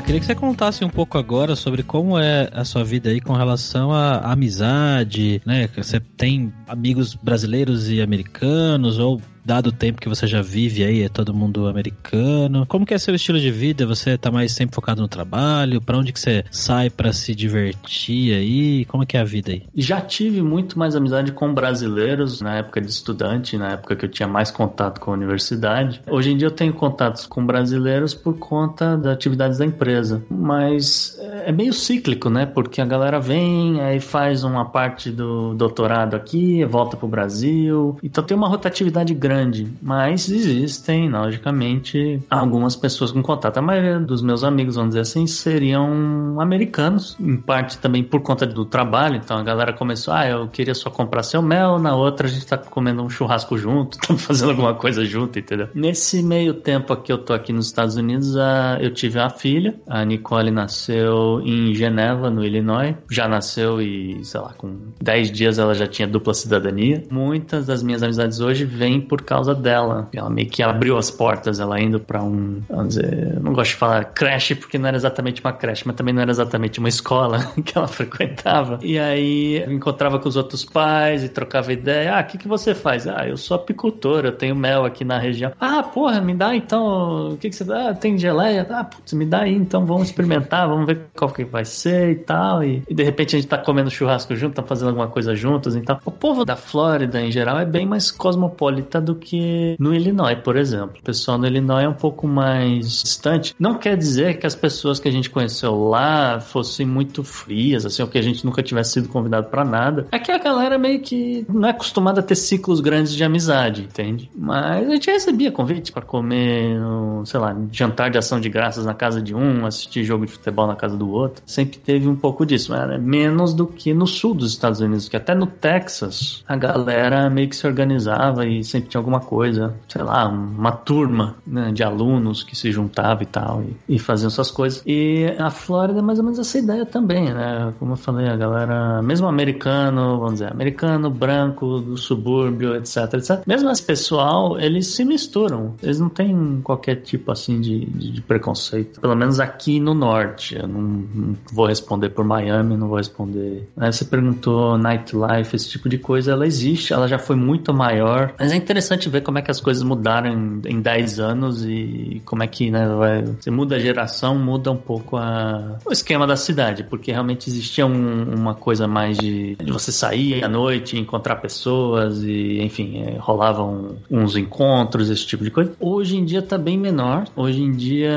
Cara, queria que você contasse um pouco agora sobre como é a sua vida aí com relação à amizade, né? Você tem amigos brasileiros e americanos ou dado o tempo que você já vive aí, é todo mundo americano. Como que é seu estilo de vida? Você tá mais sempre focado no trabalho? Para onde que você sai para se divertir aí? Como que é a vida aí? Já tive muito mais amizade com brasileiros na época de estudante, na época que eu tinha mais contato com a universidade. Hoje em dia eu tenho contatos com brasileiros por conta das atividades da empresa, mas é meio cíclico, né? Porque a galera vem, aí faz uma parte do doutorado aqui, volta pro Brasil. Então tem uma rotatividade grande grande, mas existem, logicamente, algumas pessoas com contato. A maioria dos meus amigos, vamos dizer assim, seriam americanos, em parte também por conta do trabalho. Então a galera começou, ah, eu queria só comprar seu mel, na outra a gente tá comendo um churrasco junto, <laughs> estamos fazendo alguma coisa junto, entendeu? Nesse meio tempo que eu tô aqui nos Estados Unidos, eu tive a filha, a Nicole nasceu em Geneva, no Illinois, já nasceu e, sei lá, com 10 dias ela já tinha dupla cidadania. Muitas das minhas amizades hoje vêm por por causa dela. Ela meio que abriu as portas, ela indo para um, vamos dizer, não gosto de falar creche porque não era exatamente uma creche, mas também não era exatamente uma escola <laughs> que ela frequentava. E aí encontrava com os outros pais e trocava ideia. Ah, o que, que você faz? Ah, eu sou apicultor, eu tenho mel aqui na região. Ah, porra, me dá então, o que, que você dá? Ah, tem geleia? Ah, putz, me dá aí, então vamos experimentar, vamos ver qual que vai ser e tal. E, e de repente a gente tá comendo churrasco junto, tá fazendo alguma coisa juntos, então. O povo da Flórida, em geral, é bem mais cosmopolita do que no Illinois, por exemplo. O pessoal no Illinois é um pouco mais distante. Não quer dizer que as pessoas que a gente conheceu lá fossem muito frias, assim, ou que a gente nunca tivesse sido convidado para nada. É que a galera meio que não é acostumada a ter ciclos grandes de amizade, entende? Mas a gente recebia convite para comer, sei lá, jantar de ação de graças na casa de um, assistir jogo de futebol na casa do outro. Sempre teve um pouco disso, mas era menos do que no sul dos Estados Unidos, que até no Texas a galera meio que se organizava e sempre tinha alguma coisa, sei lá, uma turma né, de alunos que se juntava e tal, e, e faziam essas coisas. E a Flórida é mais ou menos essa ideia também, né? Como eu falei, a galera, mesmo americano, vamos dizer, americano, branco, do subúrbio, etc, etc. Mesmo esse pessoal, eles se misturam. Eles não têm qualquer tipo assim de, de, de preconceito. Pelo menos aqui no norte. Eu não, não, vou responder por Miami, não vou responder. Aí você perguntou nightlife, esse tipo de coisa, ela existe, ela já foi muito maior. Mas é interessante interessante ver como é que as coisas mudaram em, em 10 anos e como é que, né, vai, você muda a geração, muda um pouco a, o esquema da cidade, porque realmente existia um, uma coisa mais de, de, você sair à noite, encontrar pessoas e, enfim, é, rolavam uns encontros, esse tipo de coisa. Hoje em dia tá bem menor. Hoje em dia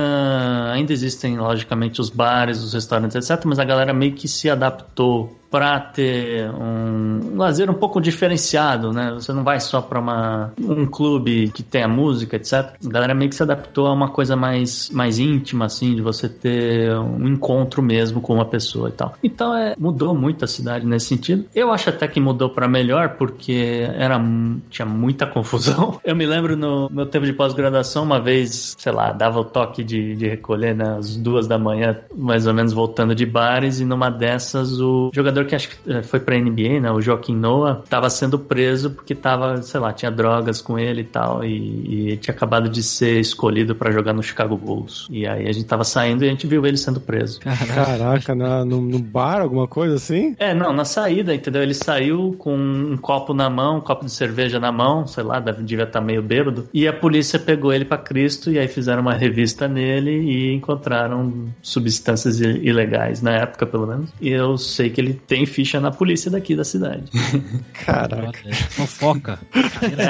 ainda existem, logicamente, os bares, os restaurantes, etc., mas a galera meio que se adaptou para ter um lazer um pouco diferenciado, né? Você não vai só para um clube que tenha música, etc. A galera meio que se adaptou a uma coisa mais mais íntima assim, de você ter um encontro mesmo com uma pessoa e tal. Então é mudou muito a cidade nesse sentido. Eu acho até que mudou para melhor porque era tinha muita confusão. <laughs> Eu me lembro no meu tempo de pós-graduação uma vez, sei lá, dava o toque de, de recolher né, duas da manhã, mais ou menos voltando de bares e numa dessas o jogador jogador que acho que eh, foi pra NBA, né? O Joaquim Noah, tava sendo preso porque tava, sei lá, tinha drogas com ele e tal. E, e tinha acabado de ser escolhido para jogar no Chicago Bulls. E aí a gente tava saindo e a gente viu ele sendo preso. Caraca, na, no, no bar, alguma coisa assim? É, não, na saída, entendeu? Ele saiu com um copo na mão, um copo de cerveja na mão, sei lá, devia estar tá meio bêbado. E a polícia pegou ele para Cristo e aí fizeram uma revista nele e encontraram substâncias ilegais, na época pelo menos. E eu sei que ele tem ficha na polícia daqui da cidade. <laughs> Caraca. Fofoca.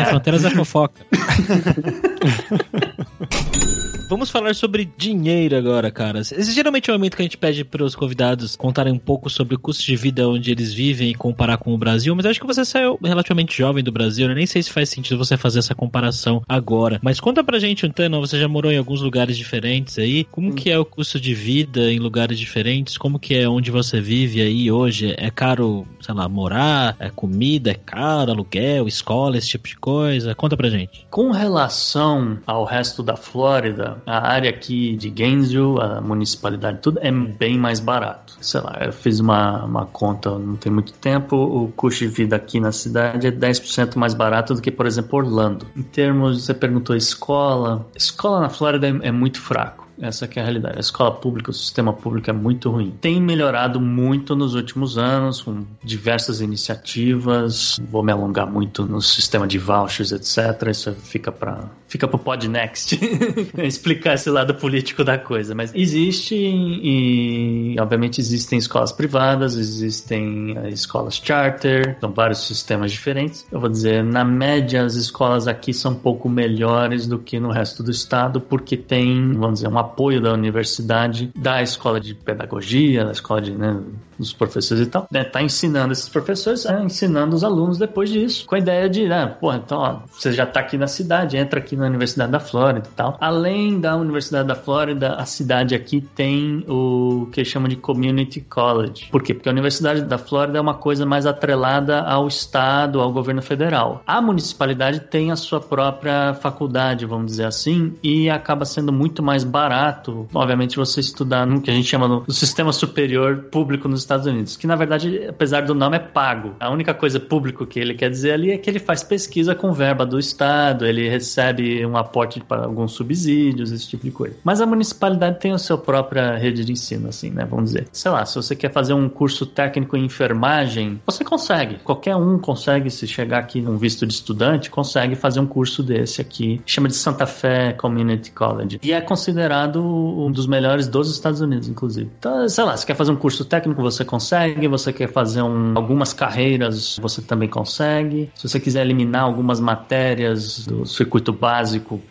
Fronteiras é fofoca. <laughs> Vamos falar sobre dinheiro agora, cara. Esse geralmente é o momento que a gente pede para os convidados contarem um pouco sobre o custo de vida onde eles vivem e comparar com o Brasil, mas acho que você saiu relativamente jovem do Brasil, né? nem sei se faz sentido você fazer essa comparação agora. Mas conta pra gente, Antônio, você já morou em alguns lugares diferentes aí, como que é o custo de vida em lugares diferentes? Como que é onde você vive aí hoje? É caro, sei lá, morar? É comida? É caro? Aluguel? Escola? Esse tipo de coisa? Conta pra gente. Com relação ao resto da Flórida, a área aqui de Gainesville, a municipalidade, tudo é bem mais barato. Sei lá, eu fiz uma, uma conta não tem muito tempo, o custo de vida aqui na cidade é 10% mais barato do que, por exemplo, Orlando. Em termos, você perguntou escola, escola na Flórida é, é muito fraco. Essa é a realidade. A escola pública, o sistema público é muito ruim. Tem melhorado muito nos últimos anos, com diversas iniciativas. Vou me alongar muito no sistema de vouchers, etc. Isso fica para fica pro pod next <laughs> explicar esse lado político da coisa. Mas existe e, obviamente, existem escolas privadas, existem eh, escolas charter, são vários sistemas diferentes. Eu vou dizer, na média, as escolas aqui são um pouco melhores do que no resto do estado, porque tem, vamos dizer, uma apoio da universidade, da escola de pedagogia, da escola de, né, dos professores e tal, né? Tá ensinando esses professores, é, ensinando os alunos depois disso, com a ideia de, né, pô, então, ó, você já tá aqui na cidade, entra aqui Universidade da Flórida e tal. Além da Universidade da Flórida, a cidade aqui tem o que chama de Community College. Por quê? Porque a Universidade da Flórida é uma coisa mais atrelada ao estado, ao governo federal. A municipalidade tem a sua própria faculdade, vamos dizer assim, e acaba sendo muito mais barato, obviamente, você estudar no que a gente chama no sistema superior público nos Estados Unidos, que na verdade, apesar do nome, é pago. A única coisa público que ele quer dizer ali é que ele faz pesquisa com verba do Estado, ele recebe um aporte para alguns subsídios, esse tipo de coisa. Mas a municipalidade tem a sua própria rede de ensino, assim, né? Vamos dizer. Sei lá, se você quer fazer um curso técnico em enfermagem, você consegue. Qualquer um consegue, se chegar aqui num visto de estudante, consegue fazer um curso desse aqui. Chama de Santa Fé Community College. E é considerado um dos melhores dos Estados Unidos, inclusive. Então, sei lá, se quer fazer um curso técnico, você consegue. Você quer fazer um, algumas carreiras, você também consegue. Se você quiser eliminar algumas matérias do circuito básico,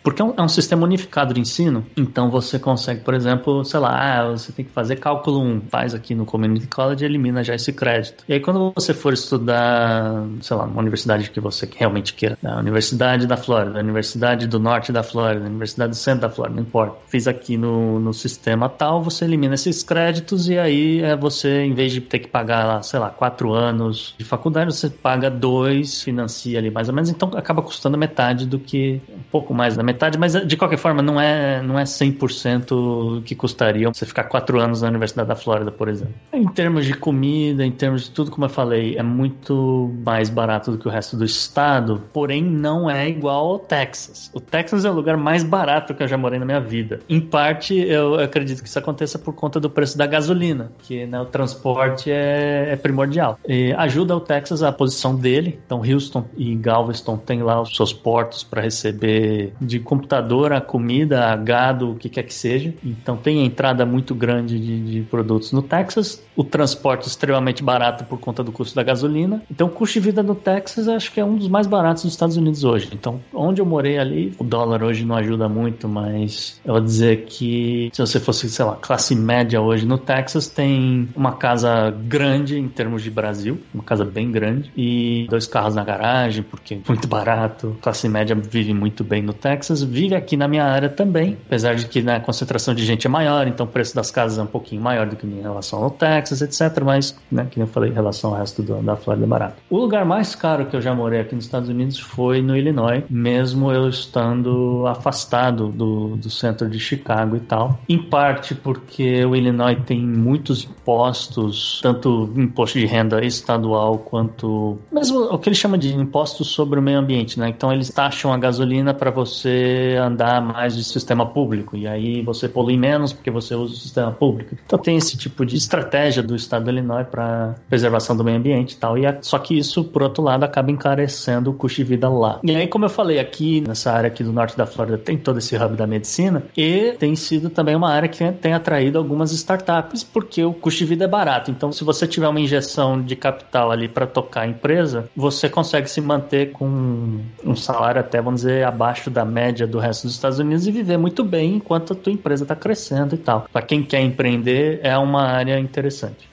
porque é um, é um sistema unificado de ensino, então você consegue, por exemplo, sei lá, ah, você tem que fazer cálculo 1, faz aqui no Community College e elimina já esse crédito. E aí quando você for estudar, sei lá, uma universidade que você realmente queira, a Universidade da Flórida, Universidade do Norte da Flórida, Universidade do Centro da Flórida, não importa. Fiz aqui no, no sistema tal, você elimina esses créditos e aí é você em vez de ter que pagar, lá, sei lá, quatro anos de faculdade, você paga dois, financia ali mais ou menos, então acaba custando metade do que, pouco mais da metade, mas de qualquer forma não é, não é 100% que custaria você ficar quatro anos na Universidade da Flórida, por exemplo. Em termos de comida, em termos de tudo, como eu falei, é muito mais barato do que o resto do estado, porém não é igual ao Texas. O Texas é o lugar mais barato que eu já morei na minha vida. Em parte, eu acredito que isso aconteça por conta do preço da gasolina, que né, o transporte é, é primordial. E ajuda o Texas a posição dele. Então, Houston e Galveston têm lá os seus portos para receber de computador a comida, a gado, o que quer que seja. Então, tem entrada muito grande de, de produtos no Texas. O transporte é extremamente barato por conta do custo da gasolina. Então, o custo de vida no Texas acho que é um dos mais baratos dos Estados Unidos hoje. Então, onde eu morei ali, o dólar hoje não ajuda muito, mas eu vou dizer que se você fosse, sei lá, classe média hoje no Texas, tem uma casa grande em termos de Brasil, uma casa bem grande, e dois carros na garagem, porque é muito barato. Classe média vive muito bem no Texas, vive aqui na minha área também, apesar de que né, a concentração de gente é maior, então o preço das casas é um pouquinho maior do que em relação ao Texas, etc. Mas, né, que eu falei, em relação ao resto do, da Flórida é barato. O lugar mais caro que eu já morei aqui nos Estados Unidos foi no Illinois, mesmo eu estando afastado do, do centro de Chicago e tal. Em parte porque o Illinois tem muitos impostos, tanto imposto de renda estadual quanto mesmo o que ele chama de impostos sobre o meio ambiente, né? Então eles taxam a gasolina para você andar mais de sistema público e aí você polui menos porque você usa o sistema público. Então tem esse tipo de estratégia do estado do Illinois para preservação do meio ambiente e tal. E só que isso, por outro lado, acaba encarecendo o custo de vida lá. E aí, como eu falei, aqui nessa área aqui do norte da Flórida tem todo esse hub da medicina e tem sido também uma área que tem atraído algumas startups porque o custo de vida é barato. Então, se você tiver uma injeção de capital ali para tocar a empresa, você consegue se manter com um salário até, vamos dizer, abaixo da média do resto dos Estados Unidos e viver muito bem enquanto a tua empresa está crescendo e tal. Para quem quer empreender, é uma área interessante.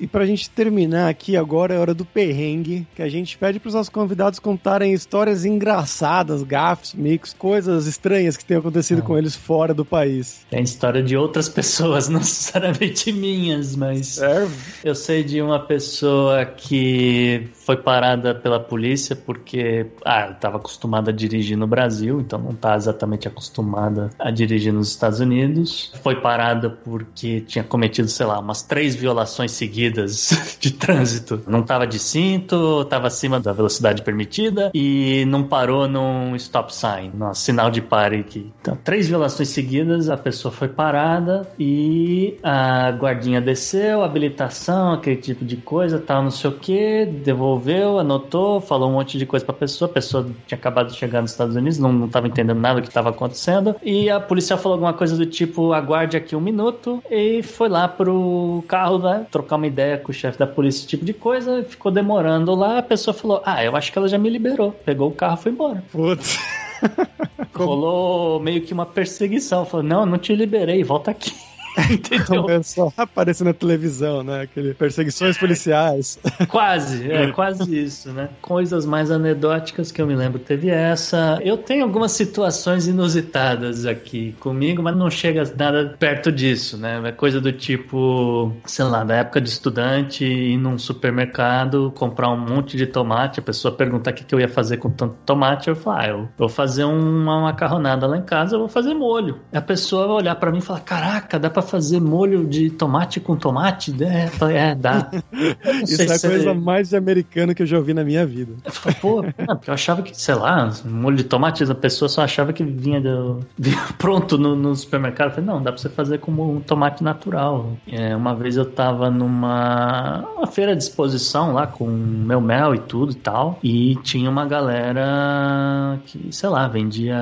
E pra gente terminar aqui agora é hora do perrengue, que a gente pede pros nossos convidados contarem histórias engraçadas, gafes, mix, coisas estranhas que tenham acontecido com eles fora do país. É a história de outras pessoas, <laughs> não necessariamente minhas, mas Serve? eu sei de uma pessoa que foi parada pela polícia porque ah, estava acostumada a dirigir no Brasil, então não está exatamente acostumada a dirigir nos Estados Unidos. Foi parada porque tinha cometido, sei lá, umas três violações seguidas <laughs> de trânsito. Não estava de cinto, estava acima da velocidade permitida e não parou num stop sign, no sinal de pare aqui. Então, três violações seguidas, a pessoa foi parada e a guardinha desceu, habilitação, aquele tipo de coisa, tal, não sei o que, devolveu, anotou, falou um monte de coisa pra pessoa. A pessoa tinha acabado de chegar nos Estados Unidos, não, não tava entendendo nada do que estava acontecendo. E a policial falou alguma coisa do tipo: aguarde aqui um minuto. E foi lá pro carro, né, trocar uma ideia com o chefe da polícia, esse tipo de coisa. Ficou demorando lá. A pessoa falou: ah, eu acho que ela já me liberou. Pegou o carro e foi embora. Putz. <laughs> Rolou meio que uma perseguição. Falou: não, não te liberei, volta aqui. <laughs> Entendeu? Começou a aparecer na televisão, né? Aquele perseguições policiais. <laughs> Quase, é quase isso, né? Coisas mais anedóticas que eu me lembro. Teve essa. Eu tenho algumas situações inusitadas aqui comigo, mas não chega nada perto disso, né? É coisa do tipo, sei lá, da época de estudante, ir num supermercado, comprar um monte de tomate, a pessoa perguntar o que, que eu ia fazer com tanto tomate, eu falo, ah, eu vou fazer uma macarronada lá em casa, eu vou fazer molho. E a pessoa vai olhar pra mim e falar, caraca, dá pra fazer molho de tomate com tomate? É, falei, é dá. <laughs> Isso é a coisa mais de americano que eu já ouvi na minha vida. eu falei, pô, é, eu achava que, sei lá, molho de tomate, a pessoa só achava que vinha, do- <laughs> vinha pronto no, no supermercado. Eu falei, não, dá pra você fazer com um tomate natural. É, uma vez eu tava numa uma feira de exposição lá com meu mel e tudo e tal, e tinha uma galera que, sei lá, vendia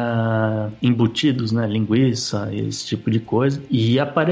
embutidos, né, linguiça, esse tipo de coisa, e apareceu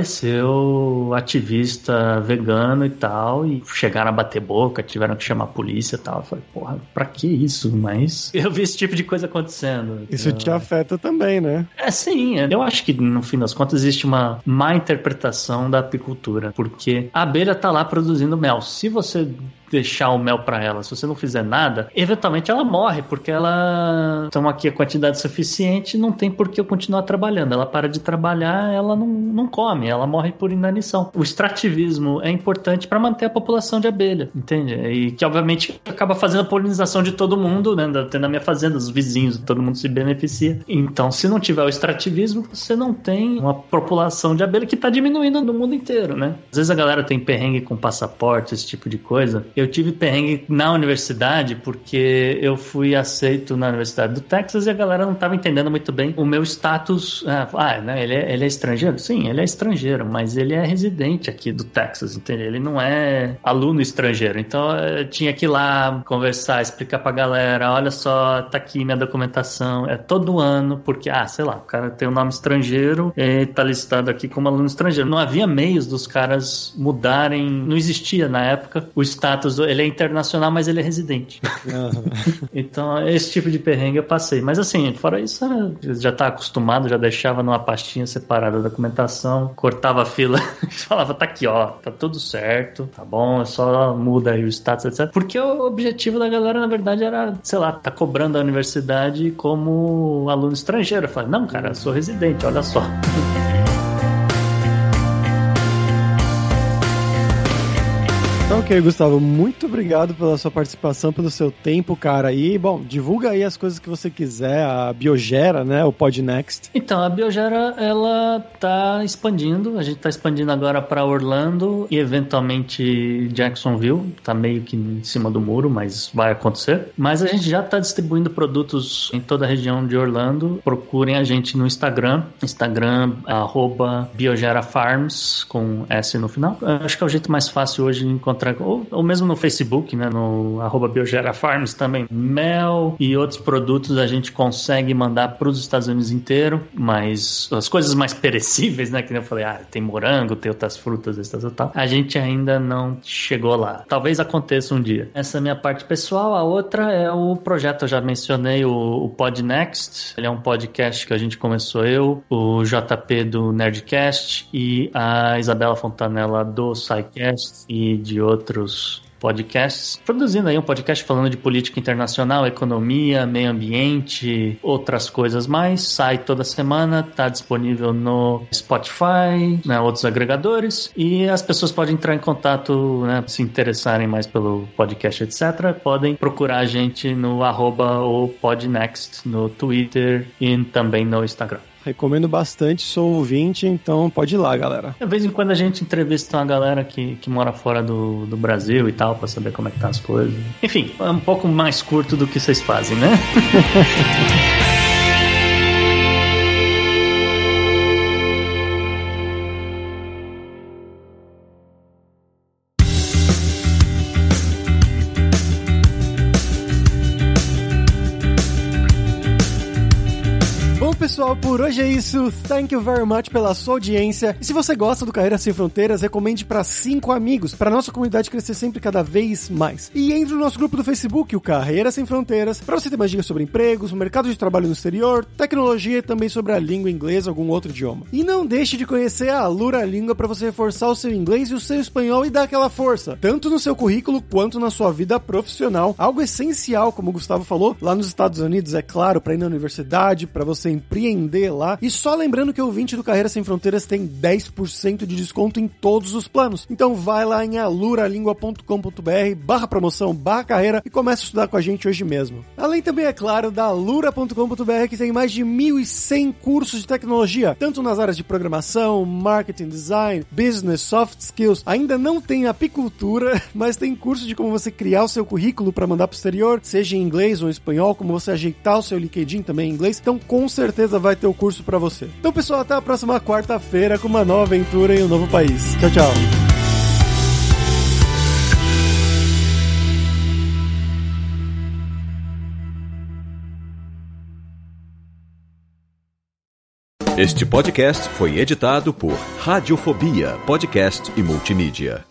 ativista vegano e tal, e chegaram a bater boca, tiveram que chamar a polícia e tal. Eu falei, porra, pra que isso? Mas <laughs> eu vi esse tipo de coisa acontecendo. Isso Eu- te afeta também, né? é sim, eu acho que no fim das contas existe uma má interpretação da apicultura, porque a abelha tá lá produzindo mel. Se você deixar o mel para ela, se você não fizer nada, eventualmente ela morre, porque ela toma aqui a quantidade suficiente, não tem por que eu continuar trabalhando. Ela para de trabalhar, ela não, não come, ela morre por inanição. O extrativismo é importante para manter a população de abelha, entende? E que obviamente acaba fazendo a polinização de todo mundo, né? Até na minha fazenda, os vizinhos, todo mundo se beneficia. Então, se não tiver o extrativismo, você não tem uma população de abelha que está diminuindo no mundo inteiro, né? Às vezes a galera tem perrengue com passaporte, esse tipo de coisa. Eu tive perrengue na universidade porque eu fui aceito na Universidade do Texas e a galera não estava entendendo muito bem o meu status. Ah, ah, né? Ele é, ele é estrangeiro? Sim, ele é estrangeiro, mas ele é residente aqui do Texas, entendeu? Ele não é aluno estrangeiro. Então eu tinha que ir lá conversar, explicar pra galera: olha só, tá aqui minha documentação. É todo ano, porque, ah, sei lá, o cara tem um nome estrangeiro e tá listado aqui como aluno estrangeiro. Não havia meios dos caras mudarem, não existia na época o status, do- ele é internacional, mas ele é residente. <laughs> Então, esse tipo de perrengue eu passei. Mas assim, fora isso, já tá acostumado, já deixava numa pastinha separada a documentação, cortava a fila <laughs> e falava, tá aqui, ó, tá tudo certo, tá bom, é só muda aí o status, etc. Porque o objetivo da galera, na verdade, era, sei lá, tá cobrando a universidade como aluno estrangeiro. Eu falei, não, cara, eu sou residente, olha só. <laughs> Tá ok, Gustavo. Muito obrigado pela sua participação, pelo seu tempo, cara. E, bom, divulga aí as coisas que você quiser, a Biogera, né? O Podnext. Então, a Biogera, ela tá expandindo. A gente tá expandindo agora para Orlando e eventualmente Jacksonville. Tá meio que em cima do muro, mas vai acontecer. Mas a gente já tá distribuindo produtos em toda a região de Orlando. Procurem a gente no Instagram. Instagram, arroba Biogera Farms, com S no final. Acho que é o jeito mais fácil hoje de encontrar ou, ou mesmo no Facebook, né, no arroba Biogera Farms também. Mel e outros produtos a gente consegue mandar para os Estados Unidos inteiro, mas as coisas mais perecíveis, né, que eu falei, ah, tem morango, tem outras frutas, essas e tal, a gente ainda não chegou lá. Talvez aconteça um dia. Essa é a minha parte pessoal. A outra é o projeto, eu já mencionei, o, o Podnext. Ele é um podcast que a gente começou eu, o JP do Nerdcast e a Isabela Fontanella do SciCast e de outros podcasts, produzindo aí um podcast falando de política internacional, economia, meio ambiente, outras coisas mais. Sai toda semana, tá disponível no Spotify, né, outros agregadores, e as pessoas podem entrar em contato, né, se interessarem mais pelo podcast, etc. Podem procurar a gente no arroba ou podnext no Twitter e também no Instagram. Recomendo bastante, sou ouvinte, então pode ir lá, galera. De vez em quando a gente entrevista uma galera que, que mora fora do, do Brasil e tal, pra saber como é que tá as coisas. Enfim, é um pouco mais curto do que vocês fazem, né? <laughs> pessoal, por hoje é isso. Thank you very much pela sua audiência. E se você gosta do Carreira Sem Fronteiras, recomende para cinco amigos, para nossa comunidade crescer sempre cada vez mais. E entre no nosso grupo do Facebook, o Carreira Sem Fronteiras, para você ter mais dicas sobre empregos, mercado de trabalho no exterior, tecnologia e também sobre a língua inglesa, algum outro idioma. E não deixe de conhecer a Alura Língua para você reforçar o seu inglês e o seu espanhol e dar aquela força, tanto no seu currículo quanto na sua vida profissional. Algo essencial, como o Gustavo falou, lá nos Estados Unidos, é claro, para ir na universidade, para você empreender empreender lá. E só lembrando que o ouvinte do Carreira Sem Fronteiras tem 10% de desconto em todos os planos. Então vai lá em aluralingua.com.br barra promoção, barra carreira e comece a estudar com a gente hoje mesmo. Além também, é claro, da alura.com.br que tem mais de 1.100 cursos de tecnologia, tanto nas áreas de programação, marketing, design, business, soft skills. Ainda não tem apicultura, <laughs> mas tem curso de como você criar o seu currículo para mandar pro exterior, seja em inglês ou em espanhol, como você ajeitar o seu LinkedIn também em inglês. Então, com certeza vai ter o curso para você. Então, pessoal, até a próxima quarta-feira com uma nova aventura em um novo país. Tchau, tchau. Este podcast foi editado por Radiofobia, podcast e multimídia.